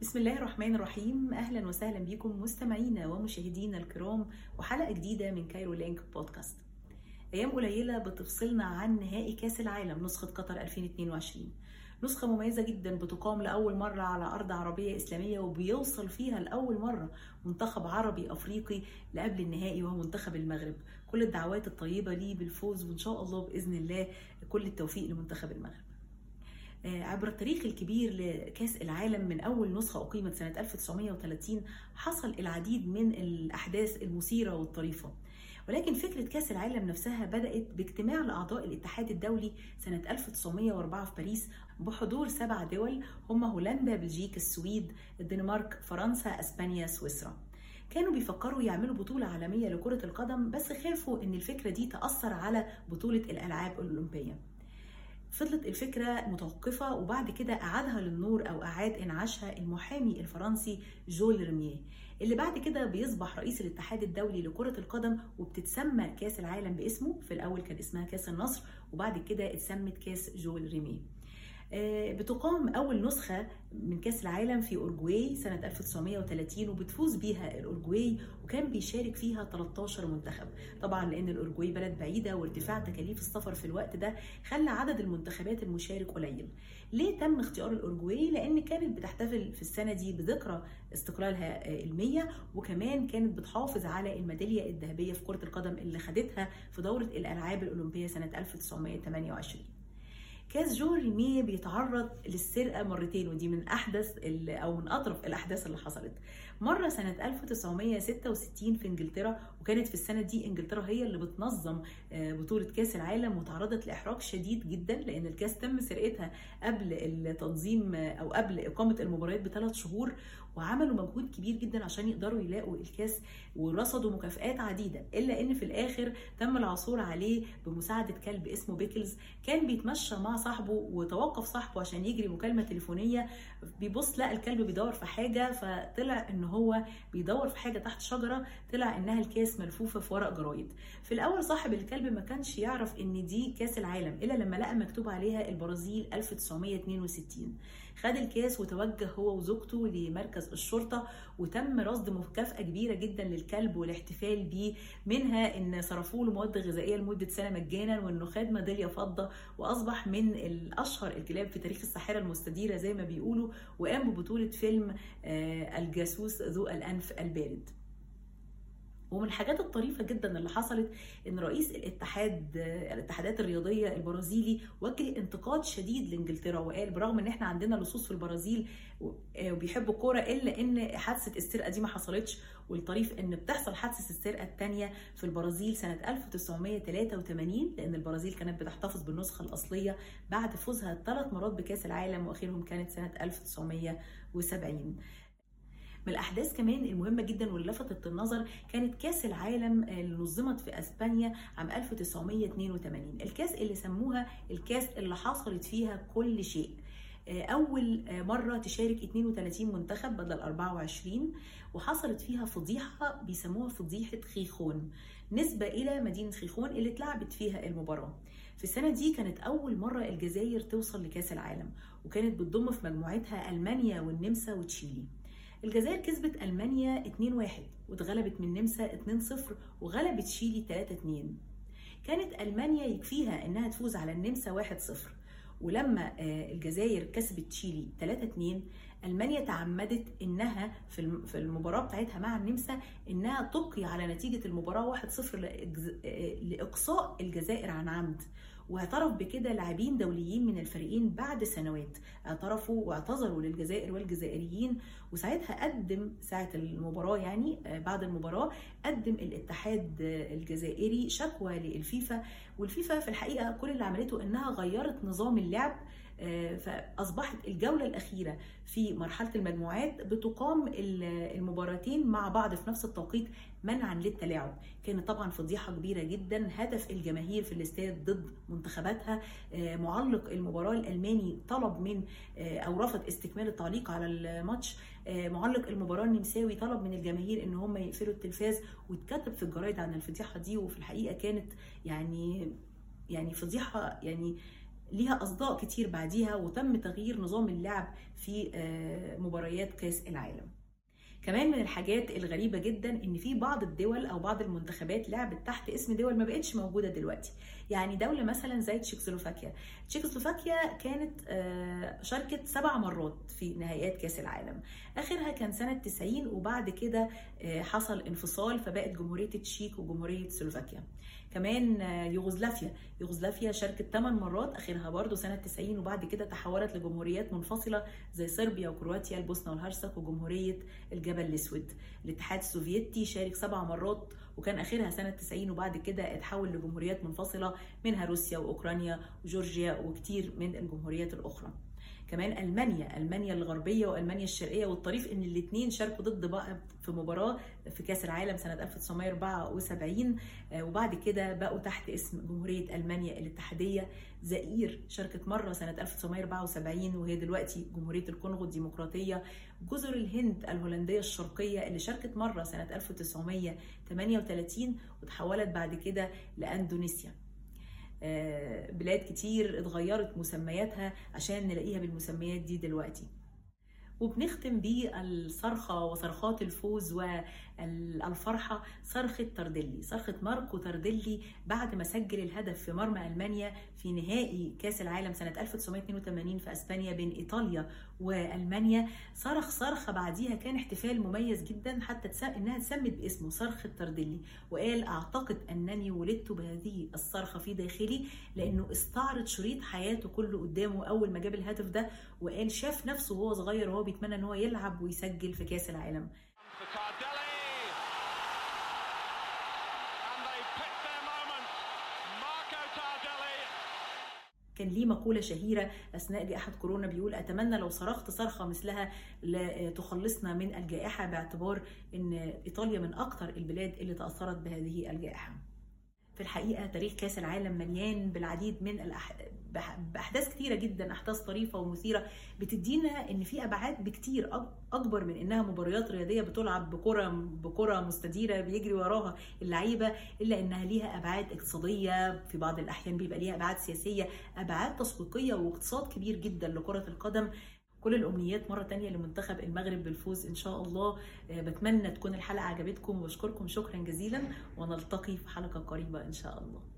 بسم الله الرحمن الرحيم. أهلا وسهلا بكم مستمعينا ومشاهدينا الكرام وحلقة جديدة من كايرو لينك بودكاست أيام قليلة بتفصلنا عن نهائي كأس العالم نسخة قطر 2022 نسخة مميزة جدا بتقام لأول مرة على أرض عربية إسلامية وبيوصل فيها لأول مرة منتخب عربي أفريقي لقبل النهائي وهو منتخب المغرب. كل الدعوات الطيبة ليه بالفوز وإن شاء الله بإذن الله كل التوفيق لمنتخب المغرب. عبر التاريخ الكبير لكأس العالم من أول نسخة أقيمت سنة 1930 حصل العديد من الأحداث المثيرة والطريفة ولكن فكرة كأس العالم نفسها بدأت باجتماع لأعضاء الاتحاد الدولي سنة 1904 في باريس بحضور سبع دول هم هولندا، بلجيكا، السويد، الدنمارك، فرنسا، إسبانيا، سويسرا. كانوا بيفكروا يعملوا بطولة عالمية لكرة القدم بس خافوا إن الفكرة دي تأثر على بطولة الألعاب الأولمبية. فضلت الفكرة متوقفة وبعد كده أعادها للنور أو أعاد إنعاشها المحامي الفرنسي جول ريميه اللي بعد كده بيصبح رئيس الاتحاد الدولي لكرة القدم وبتتسمى كأس العالم باسمه. في الأول كان اسمها كأس النصر وبعد كده اتسمت كأس جول ريميه بتقام أول نسخة من كأس العالم في أورجواي سنة 1930 وبتفوز بيها الأورجواي وكان بيشارك فيها 13 منتخب. طبعا لأن الأورجواي بلد بعيدة وارتفاع تكاليف السفر في الوقت ده خلى عدد المنتخبات المشارك قليل. ليه تم اختيار الأورجواي؟ لأن كانت بتحتفل في السنة دي بذكرى استقلالها المية وكمان كانت بتحافظ على الميدالية الذهبية في كرة القدم اللي خدتها في دورة الألعاب الأولمبية سنة 1928 كاس جون ريميه بيتعرض للسرقة مرتين ودي من أحدث أو من أطرف الأحداث اللي حصلت. مرة سنة 1966 في إنجلترا وكانت في السنة دي إنجلترا هي اللي بتنظم بطولة كاس العالم وتعرضت لإحراج شديد جدا لأن الكاس تم سرقتها قبل التنظيم أو قبل إقامة المباريات بثلاث شهور وعملوا مجهود كبير جدا عشان يقدروا يلاقوا الكاس ورصدوا مكافآت عديدة. إلا إن في الآخر تم العثور عليه بمساعدة كلب اسمه بيكلز كان بيتمشى مع صاحبه وتوقف صاحبه عشان يجري مكالمة تليفونية بيبص لقى الكلب بيدور في حاجة فطلع إن هو بيدور في حاجة تحت شجرة طلع إنها الكاس ملفوفة في ورق جرايد. في الأول صاحب الكلب ما كانش يعرف إن دي كاس العالم إلا لما لقى مكتوب عليها البرازيل 1962 خد الكاس وتوجه هو وزوجته لمركز الشرطة وتم رصد مكافأة كبيرة جدا للكلب والاحتفال بيه منها إن صرفوا له مواد غذائية لمدة سنة مجانا وإنه خد ميدالية فضة وأصبح من الأشهر الكلاب في تاريخ الساحرة المستديرة زي ما بيقولوا وقام ببطولة فيلم الجاسوس ذو الأنف البارد. ومن الحاجات الطريفة جدا اللي حصلت إن رئيس الاتحاد الاتحادات الرياضية البرازيلي وجه انتقاد شديد لإنجلترا وقال برغم إن إحنا عندنا لصوص في البرازيل وبيحبوا الكورة إلا إن حادثة السرقه دي ما حصلتش والطريف إن بتحصل حادثة السرقه الثانية في البرازيل سنة 1983 لأن البرازيل كانت بتحتفظ بالنسخة الأصلية بعد فوزها ثلاث مرات بكأس العالم وآخرهم كانت سنة 1970 من الأحداث كمان المهمة جدا واللي لفتت النظر كانت كأس العالم اللي نظمت في أسبانيا عام 1982 الكأس اللي سموها الكأس اللي حصلت فيها كل شيء. أول مرة تشارك 32 منتخب بدل 24 وحصلت فيها فضيحة بيسموها فضيحة خيخون. نسبة إلى مدينة خيخون اللي اتلعبت فيها المباراة. في السنة دي كانت أول مرة الجزائر توصل لكأس العالم وكانت بتضم في مجموعتها ألمانيا والنمسا وتشيلي. الجزائر كسبت ألمانيا 2-1 واتغلبت من النمسا 2-0 وغلبت شيلي 3-2 كانت ألمانيا يكفيها إنها تفوز على النمسا 1-0 ولما الجزائر كسبت تشيلي 3-2 ألمانيا تعمدت إنها في المباراة بتاعتها مع النمسا إنها تبقي على نتيجة المباراة 1-0 لإقصاء الجزائر عن عمد. واعترف بكده لاعبين دوليين من الفريقين بعد سنوات. اعترفوا واعتذروا للجزائر والجزائريين وساعتها قدم ساعة المباراة يعني بعد المباراة قدم الاتحاد الجزائري شكوى للفيفا. والفيفا في الحقيقة كل اللي عملته إنها غيرت نظام اللعب فأصبحت الجولة الأخيرة في مرحلة المجموعات بتقام المباراتين مع بعض في نفس التوقيت منعا للتلاعب. كانت طبعا فضيحة كبيرة جدا. هدف الجماهير في الاستاد ضد منتخباتها معلق المباراة الألماني طلب من أو رفض استكمال التعليق على الماتش. معلق المباراة النمساوي طلب من الجماهير إن هم يقفلوا التلفاز واتكتب في الجرايد عن الفضيحة دي. وفي الحقيقة كانت يعني يعني فضيحة يعني ليها أصداء كتير بعديها وتم تغيير نظام اللعب في مباريات كأس العالم. كمان من الحاجات الغريبة جدا إن في بعض الدول أو بعض المنتخبات لعبت تحت اسم دول ما بقتش موجودة دلوقتي. يعني دولة مثلا زي تشيكوسلوفاكيا. تشيكوسلوفاكيا كانت شاركت سبع مرات في نهائيات كأس العالم. آخرها كان سنة 90 وبعد كده حصل انفصال فبقت جمهورية التشيك وجمهورية سلوفاكيا. كمان يوغوسلافيا. يوغوسلافيا شاركت 8 مرات آخرها برضه سنة 90 وبعد كده تحولت لجمهوريات منفصلة زي صربيا وكرواتيا البوسنة والهرسك وجمهورية الجبل الأسود. الاتحاد السوفيتي شارك سبع مرات وكان آخرها سنة 90 وبعد كده اتحول لجمهوريات منفصلة منها روسيا وأوكرانيا وجورجيا وكتير من الجمهوريات الأخرى. كمان ألمانيا ألمانيا الغربية وألمانيا الشرقية والطريف إن الاثنين شاركوا ضد بعض في مباراة في كأس العالم سنة 1974 وبعد كده بقوا تحت اسم جمهورية ألمانيا الاتحادية. زئير شاركت مرة سنة 1974 وهي دلوقتي جمهورية الكونغو الديمقراطية. جزر الهند الهولندية الشرقية اللي شاركت مرة سنة 1938 وتحولت بعد كده لأندونيسيا. بلاد كتير اتغيرت مسمياتها عشان نلاقيها بالمسميات دي دلوقتي. وبنختم بالصرخة وصرخات الفوز والفرحة. صرخة تردلي صرخة ماركو تردلي بعد ما سجل الهدف في مرمى ألمانيا في نهائي كأس العالم سنة 1982 في أسبانيا بين إيطاليا وألمانيا. صرخ صرخة بعديها كان احتفال مميز جدا حتى. إنها تسمت باسمه صرخة تردلي. وقال أعتقد أنني ولدت بهذه الصرخة في داخلي لأنه استعرض شريط حياته كله قدامه أول ما جاب الهدف ده. وقال شاف نفسه وهو صغير وهو بيتمنى إن هو يلعب ويسجل في كأس العالم. كان ليه مقولة شهيرة أثناء جائحة كورونا بيقول أتمنى لو صرخت صرخة مثلها تخلصنا من الجائحة باعتبار أن إيطاليا من أكثر البلاد اللي تأثرت بهذه الجائحة. في الحقيقة تاريخ كأس العالم مليان بالعديد من. بأحداث كتيرة جدا أحداث طريفة ومثيرة بتدينا إن في أبعاد بكتير أكبر من إنها مباريات رياضية بتلعب بكرة بكرة مستديرة بيجري وراها اللعيبة إلا إنها ليها أبعاد اقتصادية في بعض الأحيان بيبقى ليها أبعاد سياسية أبعاد تسويقية واقتصاد كبير جدا لكرة القدم. كل الأمنيات مرة تانية لمنتخب المغرب بالفوز إن شاء الله. بتمنى تكون الحلقة عجبتكم وبشكركم شكرا جزيلا ونلتقي في حلقة قريبة إن شاء الله.